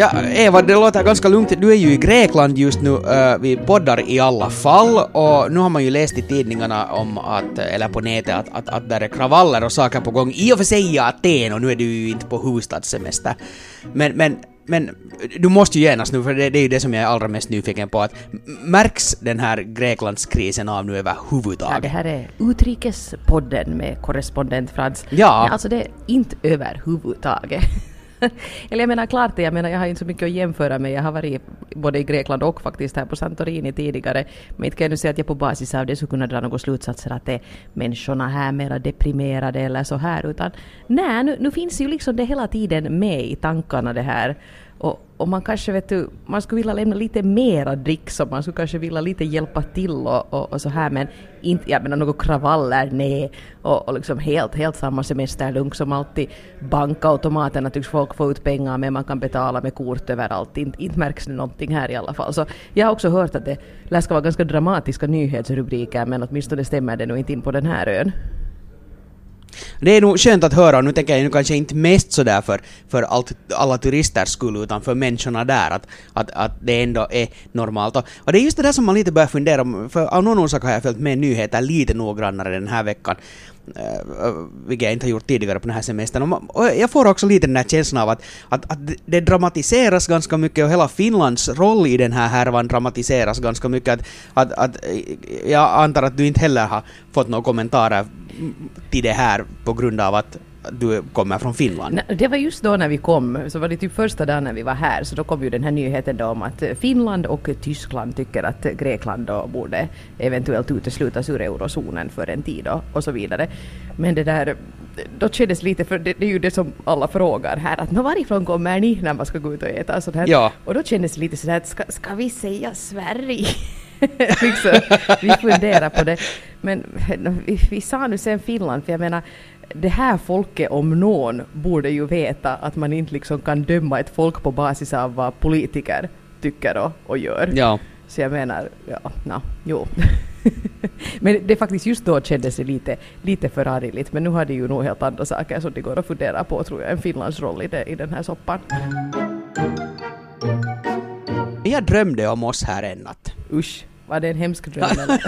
Ja, Eva, det låter ganska lugnt. Du är ju i Grekland just nu. Uh, vi poddar i alla fall och nu har man ju läst i tidningarna om att, eller på nätet, att, att, att där är kravaller och saker på gång. I och för sig i Aten och nu är du ju inte på huvudstadssemester. Men, men men du måste ju genast nu, för det, det, är ju det som jag är allra mest nyfiken på, att märks den här Greklandskrisen av nu överhuvudtaget? Ja, det här är Utrikespodden med korrespondent Frans. Ja. Men alltså det är inte överhuvudtaget. Eller jag menar klart det, jag menar jag har inte så mycket att jämföra med. Jag har varit både i Grekland och faktiskt här på Santorini tidigare. Men inte kan jag nu säga att jag på basis av det skulle kunna dra några slutsatser att det är människorna här mera deprimerade eller så här. Utan nej, nu, nu finns ju liksom det hela tiden med i tankarna det här. Och, och man kanske vet du, man skulle vilja lämna lite mera dricks och man skulle kanske vilja lite hjälpa till och, och, och så här men inte, jag menar några kravaller, nej. Och, och liksom helt, helt samma semesterlunk som alltid. Bankautomaterna tycks folk få ut pengar med, man kan betala med kort överallt. Inte, inte märks det någonting här i alla fall. Så jag har också hört att det lär ska vara ganska dramatiska nyhetsrubriker men åtminstone stämmer det nog inte in på den här ön. Det är nog skönt att höra, och nu tänker jag nu kanske inte mest sådär för, för allt, alla turisters skull, utan för människorna där, att, att, att det ändå är normalt. Och, och det är just det där som man lite börjar fundera om, för av någon orsak har jag följt med nyheter lite noggrannare den här veckan, Eh, vilket jag inte har gjort tidigare på den här semestern. Och, jag får också lite den här känslan av att, att, att det dramatiseras ganska mycket och hela Finlands roll i den här härvan dramatiseras ganska mycket. Att, att, att, eh, jag antar att du inte heller har fått några kommentarer till det här på grund av att du kommer från Finland? Det var just då när vi kom, så var det typ första dagen när vi var här, så då kom ju den här nyheten då om att Finland och Tyskland tycker att Grekland då borde eventuellt uteslutas ur eurozonen för en tid och, och så vidare. Men det där, då kändes lite, för det, det är ju det som alla frågar här, att varifrån kommer ni när man ska gå ut och äta? Så Ja. Och då kändes det lite sådär att ska, ska vi säga Sverige? liksom, vi funderar på det. Men vi, vi sa nu sen Finland, för jag menar det här folket om någon borde ju veta att man inte liksom kan döma ett folk på basis av vad politiker tycker och, och gör. Ja. Så jag menar, ja, na, jo. men det faktiskt just då kändes det lite, lite förargligt, men nu har det ju nog helt andra saker som det går att fundera på tror jag, än Finlands roll i, det, i den här soppan. Jag drömde om oss här en natt. Usch, var det en hemsk dröm eller?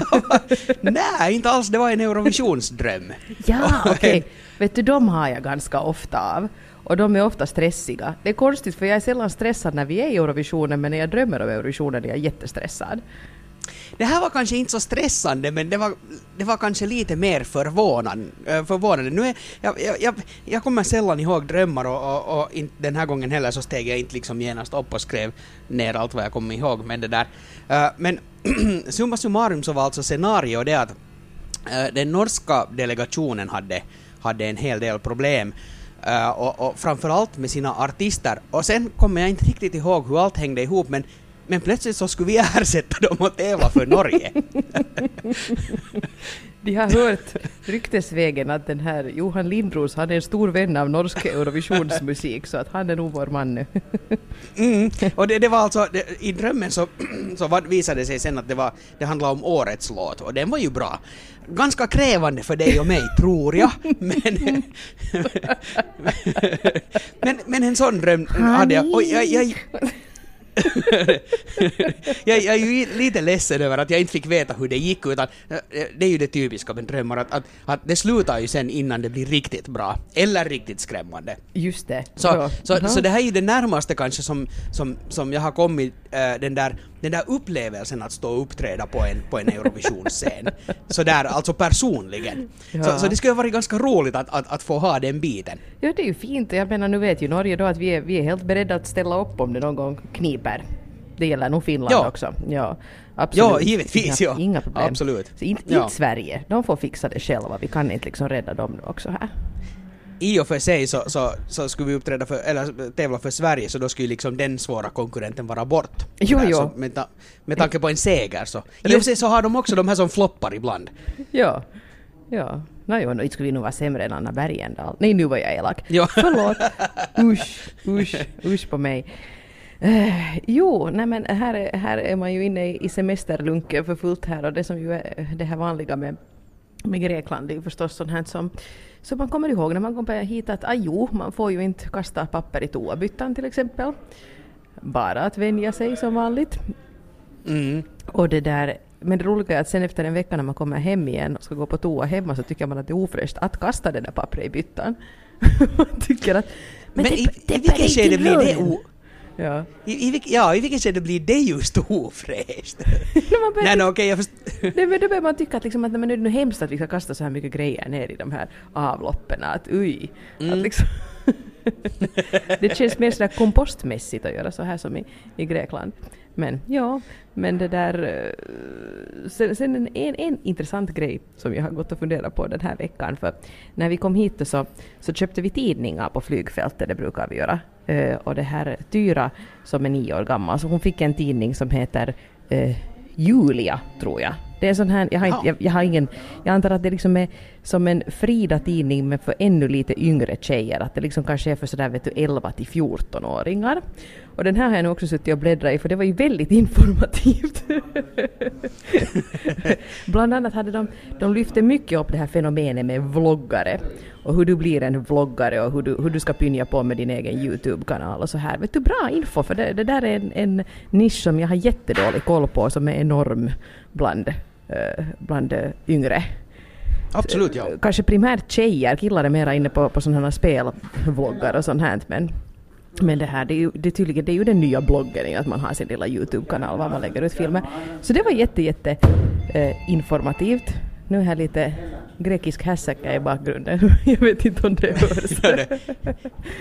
Nej, inte alls. Det var en Eurovisionsdröm. Ja, okej. Okay. Vet du, de har jag ganska ofta av. Och de är ofta stressiga. Det är konstigt för jag är sällan stressad när vi är i Eurovisionen men när jag drömmer om Eurovisionen är jag jättestressad. Det här var kanske inte så stressande men det var, det var kanske lite mer förvånande. Eh, förvånande. Nu är, jag, jag, jag kommer sällan ihåg drömmar och, och, och in, den här gången heller så steg jag inte liksom genast upp och skrev ner allt vad jag kom ihåg. Men det där. Eh, men summa summarum så var alltså scenario det att eh, den norska delegationen hade, hade en hel del problem uh, och, och framförallt med sina artister. Och sen kommer jag inte riktigt ihåg hur allt hängde ihop men men plötsligt så skulle vi ersätta dem och tävla för Norge. De har hört ryktesvägen att den här Johan Lindros, han är en stor vän av norsk Eurovisionsmusik, så att han är nog vår man nu. mm, och det, det var alltså, det, i drömmen så, så var, visade det sig sen att det, var, det handlade om årets låt, och den var ju bra. Ganska krävande för dig och mig, tror jag, men... men, men en sån dröm hade jag, och jag, jag jag, jag, är ju lite ledsen över att jag inte fick veta hur det gick, utan eh, det är ju det typiska med drömmar, att, att, att det slutar ju sen innan det blir riktigt bra, eller riktigt skrämmande. Just det. Så, så, så, så det här är ju det närmaste kanske som, som, som jag har kommit äh, den, där, den där upplevelsen att stå och uppträda på en, på en Eurovisionsscen. så där, alltså personligen. Ja. Så, så det skulle varit ganska roligt att, att, att få ha den biten. Ja, det är ju fint. Jag menar, nu vet ju Norge då att vi är, vi är helt beredda att ställa upp om det någon gång kniper. Det gäller nog Finland ja. också. Ja, absolut. Ja, givetvis. Inga, ja. inga problem. Absolut. Så inte, ja. inte Sverige. De får fixa det själva. Vi kan inte liksom rädda dem nu också här. I och för sig så, så, så skulle vi uppträda för, eller tävla för Sverige så då skulle liksom den svåra konkurrenten vara bort. Jo, jo. Så med, ta, med tanke på en seger så. I och för sig så har de också de här som floppar ibland. Ja. Ja. Nej, no, inte skulle vi nog vara sämre än Anna Bergendahl. Nej, nu var jag elak. Ja. Förlåt. Usch, usch, usch på mig. Uh, jo, nej men här är, här är man ju inne i semesterlunken för fullt här och det som ju är det här vanliga med, med Grekland det är ju förstås sånt här som, som man kommer ihåg när man kommer hit att ah, jo, man får ju inte kasta papper i toabyttan till exempel. bara att vänja sig som vanligt. Mm. Och det där, men det roliga är att sen efter en vecka när man kommer hem igen och ska gå på toa hemma så tycker man att det är ofräscht att kasta det där pappret i byttan. man tycker att... Men, det, i, det i vilket skede blir det o, Ja. i, i, vilk- Ja, i vilket skede blir det just ofräscht? Nej, no, okej, jag först... Nej, men då börjar man tycka att, liksom, att men nu är det hemskt att vi ska kasta så här mycket grejer ner i de här avloppen. Att uj. Att Mm. liksom det känns mer sådär kompostmässigt att göra så här som i, i Grekland. Men ja, men det där... eh, Sen, sen en, en, intressant grej som jag har gått och funderat på den här veckan. För när vi kom hit så, så köpte vi tidningar på flygfältet, det brukar vi göra. Eh, och det här Tyra som är nio år gammal, så hon fick en tidning som heter eh, Julia, tror jag. Det är sån här, jag har, inte, Ja. jag, jag har ingen, jag antar att det liksom är som en Frida-tidning men för ännu lite yngre tjejer. Att det liksom kanske är för sådär vet du 11 till 14-åringar. Och den här har jag nu också suttit och bläddrat i för det var ju väldigt informativt. Bland annat hade de, de lyfte mycket upp det här fenomenet med vloggare och hur du blir en vloggare och hur du, hur du ska pynja på med din egen YouTube-kanal och så här. Vet du, bra info för det, det där är en, en nisch som jag har jättedålig koll på som är enorm bland, eh, bland eh, yngre. Absolut, ja. Kanske primärt tjejer, killar är mera inne på, på sådana här spelvloggar och sånt här men men det här, det är ju, det är tydligen, det är ju den nya bloggen, att man har sin lilla YouTube-kanal var man lägger ut filmer. Så det var jätte, jätte eh, informativt. Nu är här lite grekisk hässaka i bakgrunden. Jag vet inte om det hörs.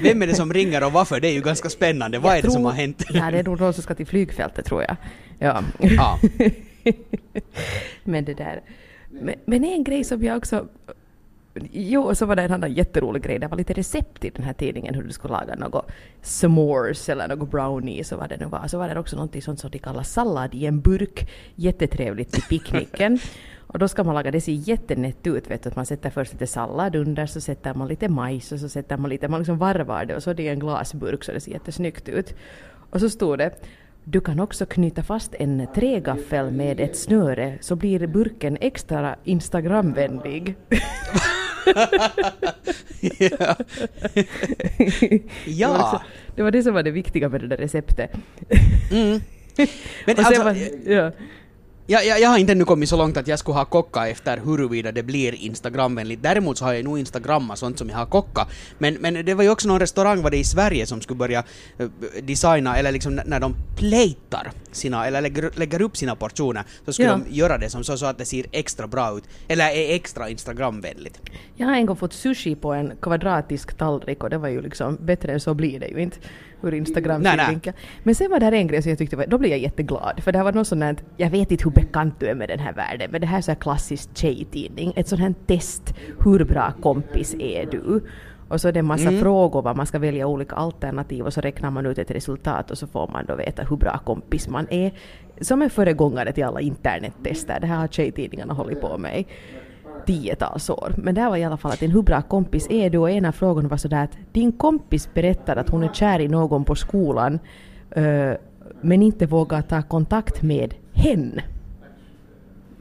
Vem är det som ringer och varför? Det är ju ganska spännande. Vad är det som har hänt? Ja, det är nog någon som ska till flygfältet tror jag. Ja. Ja. men det där. Men, men en grej som jag också... Jo, och så var det en annan jätterolig grej. Det var lite recept i den här tidningen hur du skulle laga något s'mores eller något brownies och vad det nu var. Så var det också någonting sånt som de kallar sallad i en burk. Jättetrevligt till picknicken. Och då ska man laga, det ser jättenätt ut vet du, att man sätter först lite sallad under, så sätter man lite majs och så sätter man lite, man liksom varvar det och så är det en glasburk så det ser jättesnyggt ut. Och så stod det du kan också knyta fast en trägaffel med ett snöre så blir burken extra Instagramvänlig. ja. Det var, ja. liksom, det var det som var det viktiga med det där receptet. Mm. Men alltså, var, ja. Jag, jag, jag har inte ännu kommit så långt att jag skulle ha kocka efter huruvida det blir Instagramvänligt. Däremot så har jag nog Instagrammat sånt som jag har kocka. Men, men det var ju också någon restaurang var det i Sverige som skulle börja eh, designa, eller liksom när de plejtar sina, eller lägger, lägger upp sina portioner, så skulle Ja. de göra det som så, så att det ser extra bra ut. Eller är extra Instagramvänligt. Jag har en gång fått sushi på en kvadratisk tallrik och det var ju liksom bättre än så blir det ju inte ur Instagram Nej, nej. synvinkel. Men sen var det här en grej som jag tyckte var, då blev jag jätteglad för det här var något sånt här, jag vet inte hur bekant du är med den här världen men det här är så här klassiskt tjejtidning, ett sånt här test, hur bra kompis är du? Och så är det en massa Mm. frågor var man ska välja olika alternativ och så räknar man ut ett resultat och så får man då veta hur bra kompis man är. Som en föregångare till alla internettester, det här har tjejtidningarna hållit på med i tiotals år. Men det här var i alla fall att en hur bra kompis är du? Och en av frågorna var sådär att din kompis berättar att hon är kär i någon på skolan eh, men inte vågar ta kontakt med hen.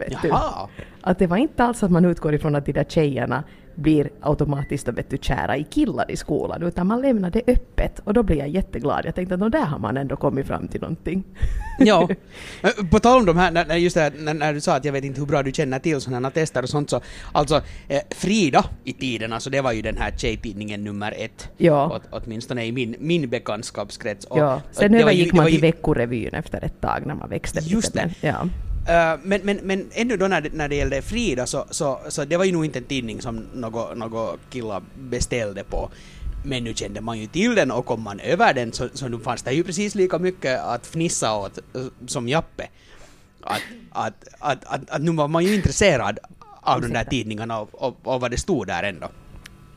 Vet du? Jaha! Att det var inte alls att man utgår ifrån att de där tjejerna blir automatiskt och vet du, kära i killar i skolan utan man lämnar det öppet och då blir jag jätteglad. Jag tänkte att "Nå, där har man ändå kommit fram till någonting. Ja. Eh, På tal om de här, just det här, när, du sa att jag vet inte hur bra du känner till sådana här tester och sånt så, alltså eh, Frida i tiden, alltså det var ju den här tjejtidningen nummer ett. Ja. Åt, åtminstone i min, min bekantskapskrets. Och, ja. Sen övergick man till Veckorevyn efter ett tag när man växte Just lite. det. Men, ja. Eh, men, men, men ännu då när det, när det gällde Frida så, så, så det var ju nog inte en tidning som något något killar beställde på. Men nu kände man ju till den och kom man över den så, så nu fanns det ju precis lika mycket att fnissa åt eh, som Jappe. Att, att, att, att, att nu var man ju intresserad av de där tidningarna och, och, och vad det stod där ändå.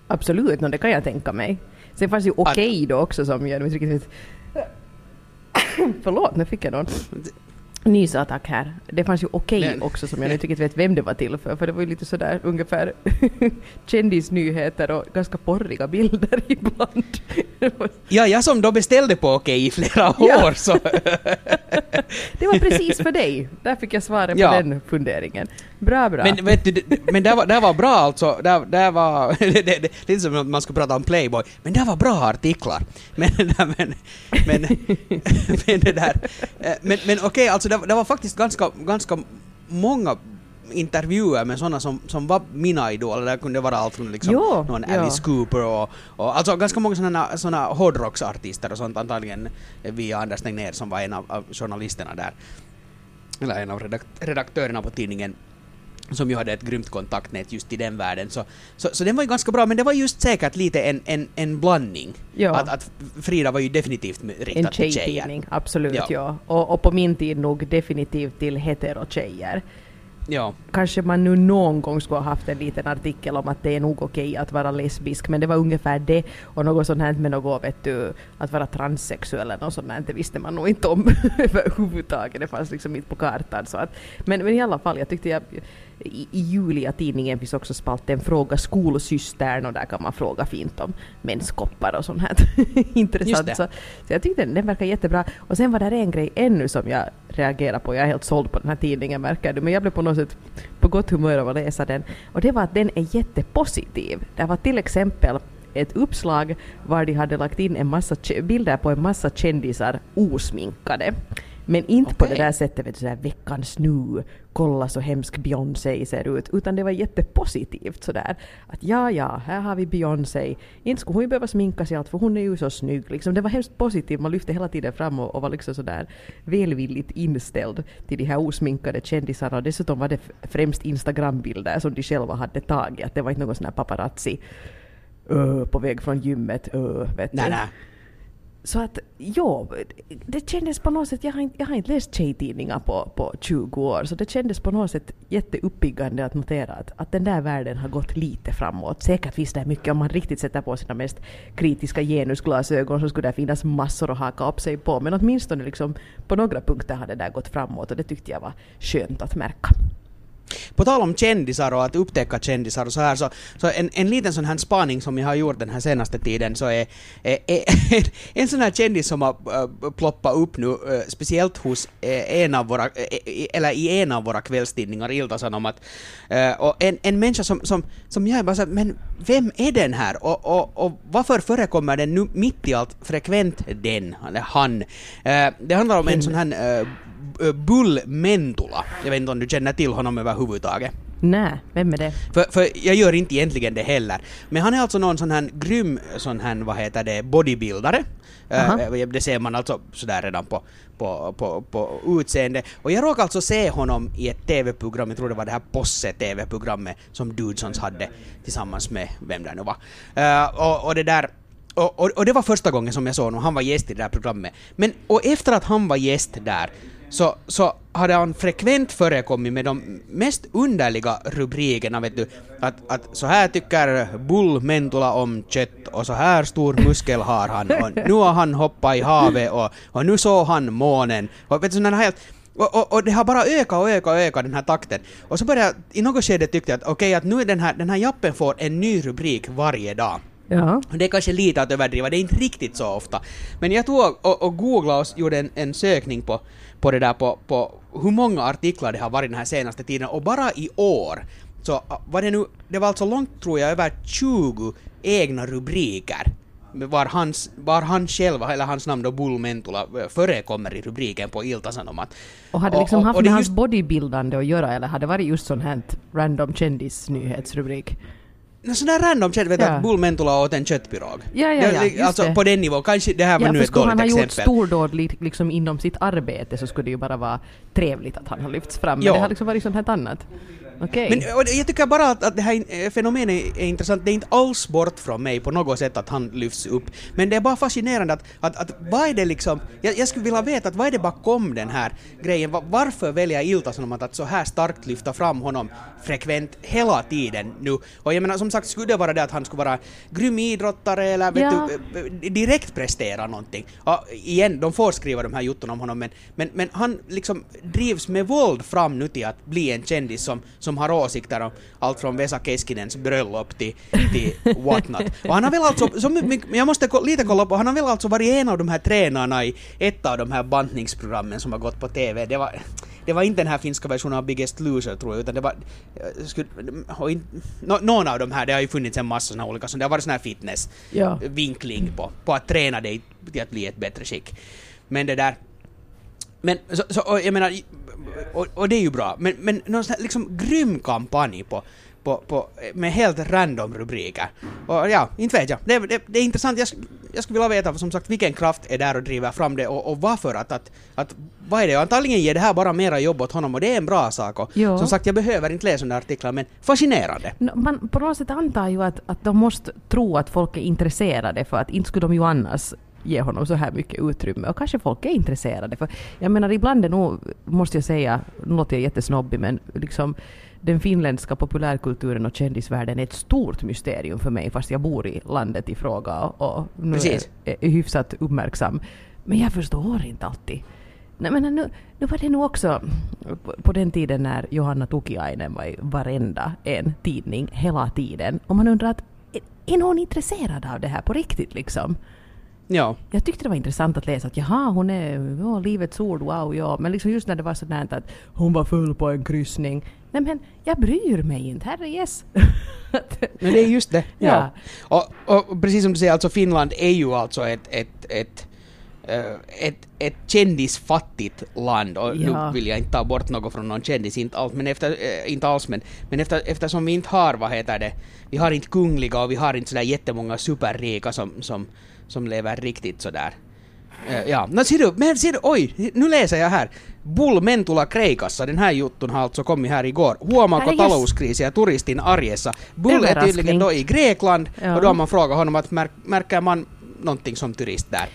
Absolut, no, det kan jag tänka mig. Sen fanns ju Okej då också som jag nu inte riktigt vet. Förlåt, nu fick jag någon. Nysattack här. Det fanns ju Okej Men- också som jag inte vet vem det var till för, för det var ju lite sådär ungefär kändisnyheter och ganska porriga bilder ibland. Det Ja, jag som då beställde på Okej i flera Ja. år så... Det var precis för dig. Där fick jag svaret på Ja. den funderingen. Bra, bra. Men vet du, det- men det var, det var bra alltså. Det, det var... Det, det, det, lite som att man skulle prata om Playboy. Men det var bra artiklar. Men, men, men, men det där... eh, Men, men okej, alltså det, det var faktiskt ganska, ganska många intervjuer med sådana som, som var mina idoler. Det kunde vara allt från liksom Jo, någon ja. Alice Cooper och, och alltså ganska många sådana, sådana hårdrocksartister och sånt antagligen via Anders Tegnér som var en av, av journalisterna där. Eller en av redak- redaktörerna på tidningen som ju hade ett grymt kontaktnät just i den världen. Så, så, så den var ju ganska bra, men det var just säkert lite en, en, en blandning. Ja. Att, att Frida var ju definitivt riktad en till tjejer. tjejtidning, absolut ja. Ja. Och, och på min tid nog definitivt till hetero-tjejer. Ja. Kanske man nu någon gång skulle ha haft en liten artikel om att det är nog okej att vara lesbisk, men det var ungefär det. Och något sånt här med något, vet du, att vara transsexuell eller något sånt där, det visste man nog inte om överhuvudtaget. Det fanns liksom inte på kartan. Så att, men, men i alla fall, jag tyckte jag, i, i Julia-tidningen finns också spalten Fråga skolsystern och där kan man fråga fint om menskoppar och sånt här. Intressant. Så, så jag tyckte den, den verkar jättebra. Och sen var det en grej ännu som jag reagerade på. Jag är helt såld på den här tidningen märker du. Men jag blev på något sätt på gott humör av att läsa den. Och det var att den är jättepositiv. Det var till exempel ett uppslag var de hade lagt in en massa bilder på en massa kändisar osminkade. Men inte på det där sättet, vet du, sådär veckans nu, kolla så hemsk Beyoncé ser ut, utan det var jättepositivt sådär. Att ja, ja, här har vi Beyoncé. Inte skulle hon ju behöva sminka sig allt för hon är ju så snygg. Liksom, det var hemskt positivt, man lyfte hela tiden fram och, och var liksom sådär välvilligt inställd till de här osminkade kändisarna. Och dessutom var det främst främst Instagrambilder som de själva hade tagit, att det var inte någon sån här paparazzi uh, på väg från gymmet, Uh, vet du. Nej, nej. Så att, ja, det kändes på något sätt, jag har inte, jag har inte läst tjejtidningar på, på 20 år, så det kändes på något sätt jätteuppbyggande att notera att, att den där världen har gått lite framåt. Säkert finns det mycket, om man riktigt sätter på sina mest kritiska genusglasögon så skulle det finnas massor att haka upp sig på, men åtminstone liksom på några punkter har det där gått framåt och det tyckte jag var skönt att märka. På tal om kändisar och att upptäcka kändisar och så här så, så en, en liten sån här spaning som jag har gjort den här senaste tiden så är, är, är en sån här kändis som har äh, ploppat upp nu äh, speciellt hos äh, en av våra, äh, eller i en av våra kvällstidningar, Ilta-Sanomat. Äh, och en, en människa som, som, som jag är bara så här, men vem är den här? Och, och, och varför förekommer den nu mitt i allt frekvent den, eller han? Äh, det handlar om en sån här äh, Bull Mentula. Jag vet inte om du känner till honom överhuvudtaget. Nej, vem är det? För, för jag gör inte egentligen det heller. Men han är alltså någon sån här grym sån här, vad heter det, bodybuildare. Eh, det ser man alltså sådär redan på, på, på, på utseende. Och jag råkade alltså se honom i ett TV-program, jag tror det var det här Posse-TV-programmet som Dudesons hade tillsammans med vem det nu var. Eh, och, och det där och, och, och det var första gången som jag såg honom, han var gäst i det där programmet. Men, och efter att han var gäst där, så, så hade han frekvent förekommit med de mest underliga rubrikerna, vet du. Att, att så här tycker Bull Mentula om kött och så här stor muskel har han och nu har han hoppat i havet och, och nu såg han månen. Och vet du, sådana här helt och, och, och det har bara ökat och ökat och ökat den här takten. Och så började jag, i något skede tyckte jag att okej, att nu är den här, den här jappen får en ny rubrik varje dag. Ja. Det är kanske lite att överdriva, det är inte riktigt så ofta. Men jag tog och, och googlade och gjorde en, en sökning på, på det där på, på hur många artiklar det har varit den här senaste tiden och bara i år så ah, var det nu, det var alltså långt tror jag över 20 egna rubriker var, hans, var han själv, eller hans namn då Bull Mentula, förekommer i rubriken på Ilta-Sanomat. Och hade liksom haft och det med är hans just- bodybuildande att göra eller hade det varit just sån här random kändisnyhetsrubrik? Nå, sån där random känns vet Ja. att Bull Mentula åt en köttpirog. Ja, ja, ja, Det- alltså det. på den nivån, kanske det här var Ja, nu för ett skulle han dåligt ha gjort exempel. stordåd li- liksom inom sitt arbete så skulle det ju bara vara trevligt att han har lyfts fram. Men Ja. det har liksom varit sånt här annat. Okej. Men jag tycker bara att, att det här eh, fenomenet är intressant. Det är inte alls bort från mig på något sätt att han lyfts upp. Men det är bara fascinerande att, att, att vad är det liksom... Jag, jag skulle vilja veta att vad är det bakom den här grejen? Va- Varför väljer Ilta-Sanomat att, att så här starkt lyfta fram honom frekvent hela tiden nu? Och jag menar som sagt, skulle det vara det att han skulle vara grym idrottare eller vet Ja. du, eh, direkt prestera någonting. Och igen, de får skriva de här jottorna om honom men, men, men han liksom drivs med våld fram nu till att bli en kändis som, som har åsikter om allt från Vesa Keskinens bröllop till, till whatnot. Och han har väl alltså, som, jag måste lite kolla på, han har väl alltså varit en av de här tränarna i ett av de här bantningsprogrammen som har gått på TV. Det var, det var inte den här finska versionen av Biggest Loser tror jag, utan det var... jag Skulle, och in, nå- någon av de här, det har ju funnits en massa såna olika, så det har varit sån här fitness Ja. vinkling på, på att träna dig till att bli ett bättre skick. Men det där... Men så, så jag menar, och, och det är ju bra, men, men någon sån här liksom grym kampanj på, på, på, med helt random rubriker. Och ja, inte vet jag. Det, det, det är intressant, jag, jag skulle vilja veta som sagt vilken kraft är där och driver fram det och, och varför att, att, att vad är det? Antagligen ger det här bara mera jobb åt honom och det är en bra sak och Ja. som sagt jag behöver inte läsa sådana artiklar men fascinerande. No, Man på något sätt antar ju att, att de måste tro att folk är intresserade för att inte skulle de ju annars ge honom så här mycket utrymme. Och kanske folk är intresserade. För jag menar ibland är nog, måste jag säga, nu låter jag jättesnobbig men liksom den finländska populärkulturen och kändisvärlden är ett stort mysterium för mig fast jag bor i landet i fråga och, nu Precis. är, är hyfsat uppmärksam. Men jag förstår inte alltid. Nej, men nu, nu var det nog också på- på den tiden när Johanna Tukiainen var i varenda en tidning hela tiden. Och man undrar att är, är någon intresserad av det här på riktigt liksom? Ja. Jag tyckte det var intressant att läsa att jaha, hon är ja, livets ord, wow, ja. Men liksom just när det var sådär att hon var full på en kryssning. Nej men jag bryr mig inte, herre yes. Men det är just det. Ja. Och, och precis som du säger, alltså Finland är ju alltså ett, ett, ett, eh, ett, ett kändisfattigt land och Ja. nu vill jag inte ta bort något från någon kändis, inte alls, men, efter, eh, inte alls men, men efter, eftersom vi inte har, vad heter det, vi har inte kungliga och vi har inte sådär jättemånga superrika som, som, som lever riktigt sådär. Eh, ja, no, ser du, men ser du, oj, nu läser jag här. Bull Mentula Kreikassa, den här jutun har alltså kommit här igår. Huomaako Herre jes. talouskrisiä turistin arjessa? Bull är tydligen då i Grekland Ja. och då har man frågat honom att märk, märker man någonting som turist där?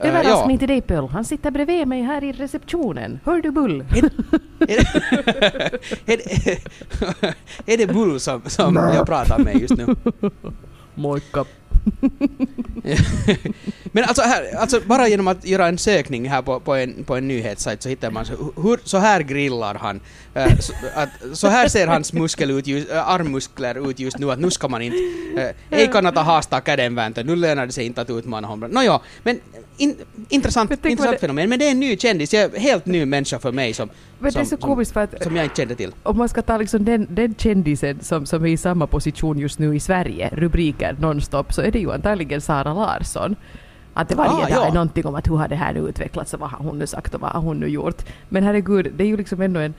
Eh, Överraskning till dig Pöl, han sitter bredvid mig här i receptionen. Hör du Bull? Är, är, det, är det Bull som, som jag pratar med just nu? Moikka. Men alltså, här, alltså bara genom att göra en sökning här på, på, en, på en nyhetssajt så hittar man så, hur, så här grillar han. Eh, så, att, så här ser hans muskel ut just, äh, armmuskler ut just nu att nu ska man inte... Äh, ei kannata haastaa kädenvääntö, nu lönar det sig inte att utmana honom. Nåja, men in, intressant, intressant fenomen. Men det är en ny kändis, jag helt ny människa för mig som, Men det är som, så komiskt för att som jag inte kände till. om man ska ta liksom den, den kändisen som, som är i samma position just nu i Sverige, rubriker nonstop, så är det ju antagligen Sara Larsson. Att det varje Ah, dag ja. är någonting om att hur har det här nu utvecklats och vad har hon nu sagt och vad har hon nu gjort. Men herregud, det är ju liksom ändå en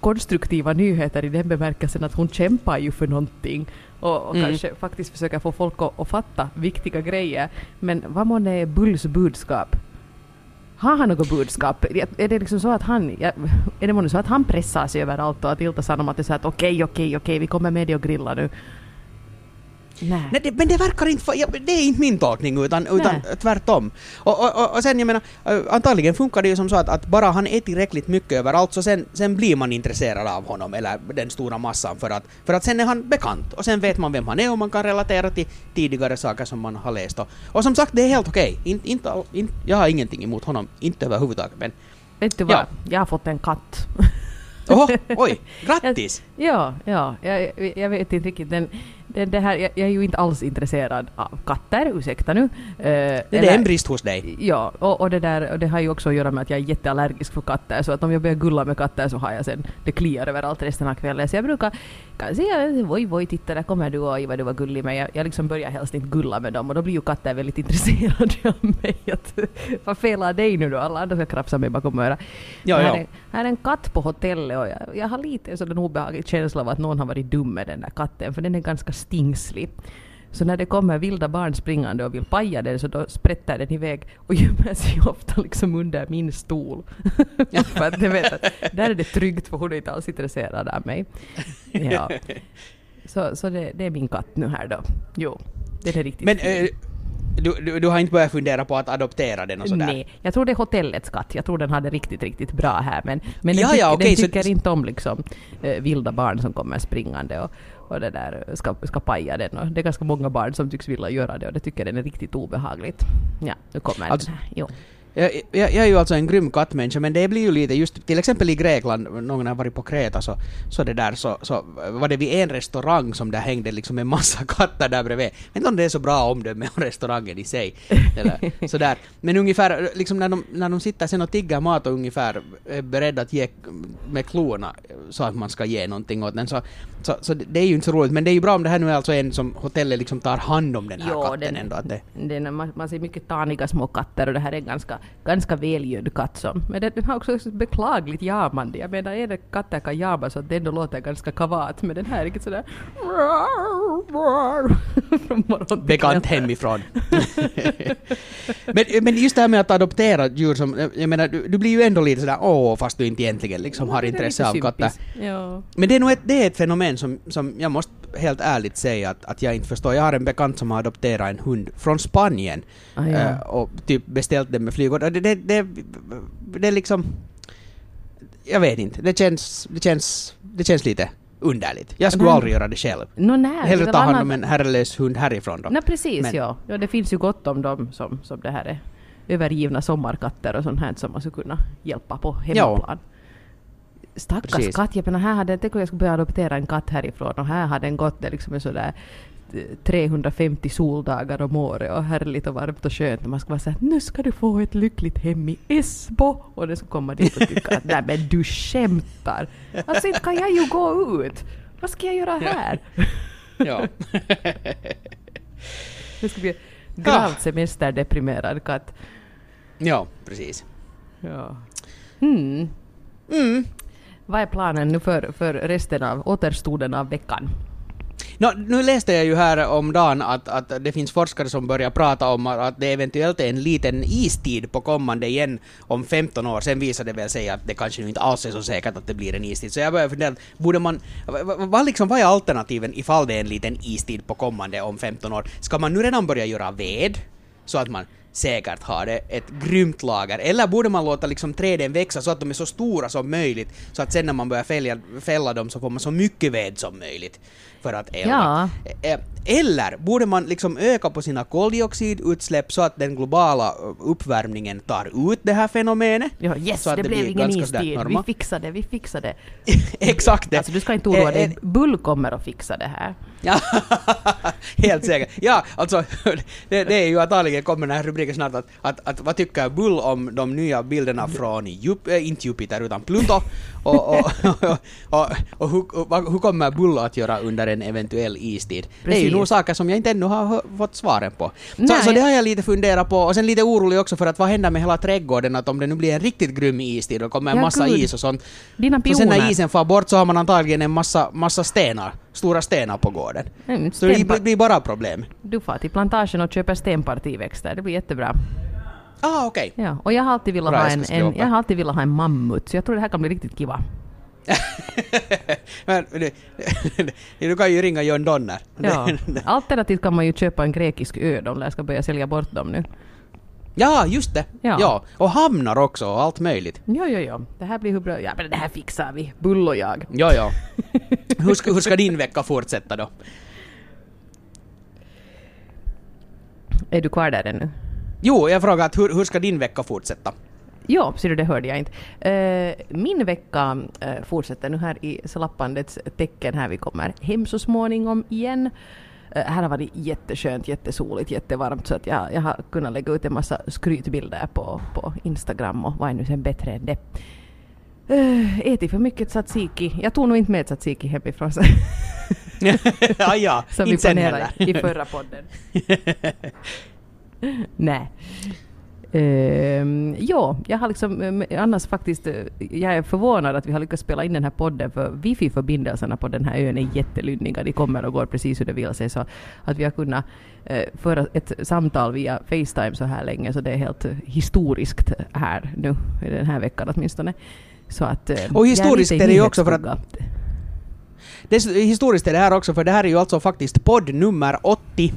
konstruktiva nyheter i den bemärkelsen att hon kämpar ju för någonting och, och Mm. kanske faktiskt försöker få folk att, att fatta viktiga grejer. Men vad månne är Bulls budskap? Har han något budskap? Är det liksom så att han, är det månne så att han pressar sig överallt och att Ilta Sanomat är så att okej, okej, okej, vi kommer med dig och grilla nu? Nej. Nej, det, men det verkar inte... Ja, det är inte min tolkning utan, utan Nej. tvärtom. Och, och, och, och sen jag menar, äh, antagligen funkar det ju som så att, att bara han är tillräckligt mycket överallt så sen, sen blir man intresserad av honom eller den stora massan för att, för att sen är han bekant och sen vet man vem han är och man kan relatera till tidigare saker som man har läst. Och, och som sagt, det är helt okej. All- inte, jag har ingenting emot honom, inte överhuvudtaget men... Vet du vad? Ja. Jag har fått en katt. Oho, oj, grattis! Ja, ja, jag, jag vet inte riktigt. Den, den, det här, jag, jag är ju inte alls intresserad av katter, ursäkta nu. Eh, Det eller- är en brist hos dig. Ja, och, och, det där, och det har ju också att göra med att jag är jätteallergisk för katter, så att om jag börjar gulla med katter så har jag sen, det kliar överallt resten av kvällen. Så jag brukar säga voi voi titta där kommer du oj vad du var gullig, men jag, jag liksom börjar helst inte gulla med dem och då blir ju katter väldigt intresserade av mig. Att, vad felar dig nu då? Alla andra ska krafsa mig bakom örat. Ja, här, ja. Är, här är en katt på hotellet och jag, jag har lite en sådan obehaglig känsla av att någon har varit dum med den där katten, för den är ganska stingslig. Så när det kommer vilda barn springande och vill paja den så då sprätter den iväg och gömmer sig ofta liksom under min stol. för att jag vet att där är det tryggt för hon är inte alls intresserad av mig. Ja. Så, så det, det är min katt nu här då. Jo, den är riktigt Men eh, du, du, du har inte börjat fundera på att adoptera den och sådär? Nej, jag tror det är hotellets katt. Jag tror den hade riktigt, riktigt bra här. Men, men den, Ja, ja, okej, den så- tycker inte om liksom, eh, vilda barn som kommer springande och, och det där ska, ska paja den. Och det är ganska många barn som tycks vilja göra det och det tycker den är riktigt obehagligt. Ja, nu kommer Alltså- den här. Jo. Jag, jag, jag är ju alltså en grym kattmänniska men det blir ju lite just till exempel i Grekland, någon har varit på Kreta så, så det där så, så var det vid en restaurang som där hängde liksom en massa katter där bredvid. Jag vet inte om det är så bra omdöme om restaurangen i sig. Eller sådär. Men ungefär liksom när de, när de sitter sen och tiggar mat och ungefär är beredda att ge med klorna så att man ska ge någonting åt den så, så, så det är ju inte så roligt men det är ju bra om det här nu är alltså en som hotellet liksom tar hand om den här Jo, katten den- ändå. Att det, Den, man, man ser mycket taniga små katter och det här är en ganska, ganska välgödd katt som. Men den, den har också beklagligt jamande. Jag menar, är det katter kan jama så att det ändå låter ganska kavat. Men den här är riktigt sådär... Från morgon till bekant hemifrån. men, men just det här med att adoptera djur som, jag menar, du, du blir ju ändå lite sådär åh, fast du inte egentligen liksom har intresse av katter. Ja. Men det är nog ett, det är ett fenomen som, som jag måste helt ärligt säga att, att jag inte förstår. Jag har en bekant som har adopterat en hund från Spanien Ah, ja. eh, och typ beställt den med flyg. Det, det, det, det är liksom... Jag vet inte, det känns, det känns, det känns lite underligt. Jag skulle Men- aldrig göra det själv. Nå, nej, Hellre ta hand om en herrelös hund härifrån då. Nej, precis Men- ja. ja. Det finns ju gott om dem som, som det här är övergivna sommarkatter och sånt här som man skulle kunna hjälpa på hemmaplan. Stackars Precis. katt, jag menar här hade, tänk om jag skulle börja adoptera en katt härifrån och här hade den gått det liksom en sådär eh, 350 soldagar om året och härligt och varmt och skönt man ska vara såhär nu ska du få ett lyckligt hem i Esbo och den ska komma dit och tycka att nej men du skämtar. Alltså inte kan jag ju gå ut. Vad ska jag göra här? ja. Det ska bli gravt semesterdeprimerad katt. ja, precis. Ja. Hmm. Mm. Vad är planen nu för, för resten av återstoden av veckan? Nå, nu läste jag ju här om dagen att, att det finns forskare som börjar prata om att, det eventuellt är en liten istid på kommande igen om 15 år. Sen visar det väl sig att det kanske inte alls är så säkert att det blir en istid. Så jag börjar fundera, borde man... Vad, vad liksom, vad är alternativen ifall det är en liten istid på kommande om 15 år? Ska man nu redan börja göra ved? Så att man säkert har det ett grymt lager. Eller borde man låta liksom träden växa så att de är så stora som möjligt så att sen när man börjar fälla, fälla dem så får man så mycket ved som möjligt för att elda. Ja. Eh, Eller borde man liksom öka på sina koldioxidutsläpp så att den globala eh, uppvärmningen tar ut det här fenomenet? Ja, yes, så att det, blev blir ingen istid. Vi fixar det, vi fixar det. Exakt det. Alltså du ska inte oroa Eh, dig. eh, Bull kommer att fixa det här. Helt säkert. Ja, alltså det, det är ju antagligen kommer den här rubriken snart att, att, att vad tycker Bull om de nya bilderna från Jup, äh, inte Jupiter utan Pluto och, och, och, och, och hur, hur kommer Bull att göra under en eventuell istid? Det är ju Precis. nog saker som jag inte ännu har fått svaren på. Så, Nej. så det har jag lite funderat på och sen lite orolig också för att vad händer med hela trädgården att om det nu blir en riktigt grym istid och kommer en Ja, massa gud. is och sånt Dina så sen när pioner. isen far bort så har man antagligen en massa, massa stenar, stora stenar på gården. Mm, Så det blir, bara problem. Du får till plantagen och köper stenpartiväxter. Det blir jättebra. Ah, okej. Ja, och jag har alltid velat ha en, en, jag har alltid velat ha en mammut, så jag tror det här kan bli riktigt kiva. Men du, du kan ju ringa John Donner. Ja. Alternativt kan man ju köpa en grekisk ö, de lär ska börja sälja bort dem nu. ja, just det. Ja. Ja. Och hamnar också och allt möjligt. Jo, jo, jo. Det här blir hur bra... Ja, men det här fixar vi. Bull och jag. Ja, ja. hur, ska, hur ska din vecka fortsätta då? Är du kvar där ännu? Jo, jag frågar att hur, hur ska din vecka fortsätta? Ja, ser du, det hörde jag inte. Eh, min vecka eh, fortsätter nu här i slappandets tecken här. Vi kommer hem så småningom igen. Eh, här har varit jätteskönt, jättesoligt, jättevarmt så att jag, jag har kunnat lägga ut en massa skrytbilder på, på Instagram och vad är nu sen bättre än det. Uh, ätit för mycket tzatziki. Jag tog nog inte med tzatziki hemifrån så, ja, ja. som vi inte sen planerade i förra podden. Nej. Uh, ja, jag har liksom eh, annars faktiskt, eh, jag är förvånad att vi har lyckats spela in den här podden för wifi-förbindelserna på den här ön är jättelynniga. De kommer och går precis hur det vill sig. Så att vi har kunnat uh, föra ett samtal via Facetime så här länge så det är helt historiskt här nu, den här veckan åtminstone. Så att, uh, och historiskt är, är det ju också för att... Det är, historiskt är det här också för det här är ju alltså faktiskt podd nummer 80.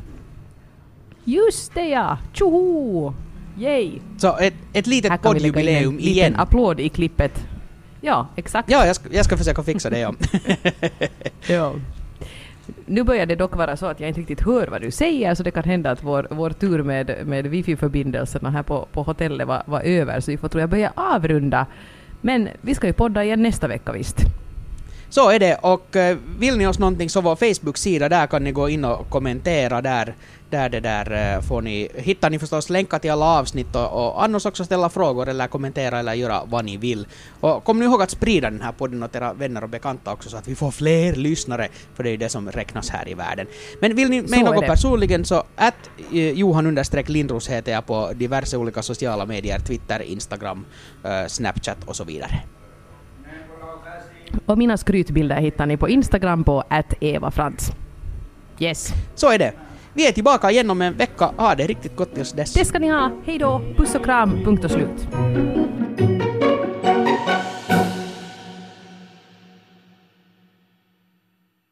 Just det ja! Tjoho! Yay! Så ett, ett litet poddjubileum igen. En applåd i klippet. Ja, exakt. Ja, jag ska, jag ska försöka fixa det, ja. ja. Nu börjar det dock vara så att jag inte riktigt hör vad du säger, så det kan hända att vår, vår tur med, med wifi-förbindelserna här på, på hotellet var, var över, så vi får tror jag börja avrunda. Men vi ska ju podda igen nästa vecka visst. Så är det och eh, vill ni oss någonting så vår Facebook-sida, där kan ni gå in och kommentera där. Där det där eh, får ni, hittar ni förstås länkar till alla avsnitt och, och annars också ställa frågor eller kommentera eller göra vad ni vill. Och kom nu ihåg att sprida den här podden åt era vänner och bekanta också så att vi får fler lyssnare, för det är ju det som räknas här i världen. Men vill ni mig något personligen så att eh, Johan understreck Lindros heter jag på diverse olika sociala medier, Twitter, Instagram, Snapchat och så vidare. Och mina skrytbilder hittar ni på Instagram på @evafrans. Yes. Så är det. Vi är tillbaka igen om en vecka. Ha det riktigt gott tills dess. Det ska ni ha. Hej då. Puss och kram. Punkt och slut.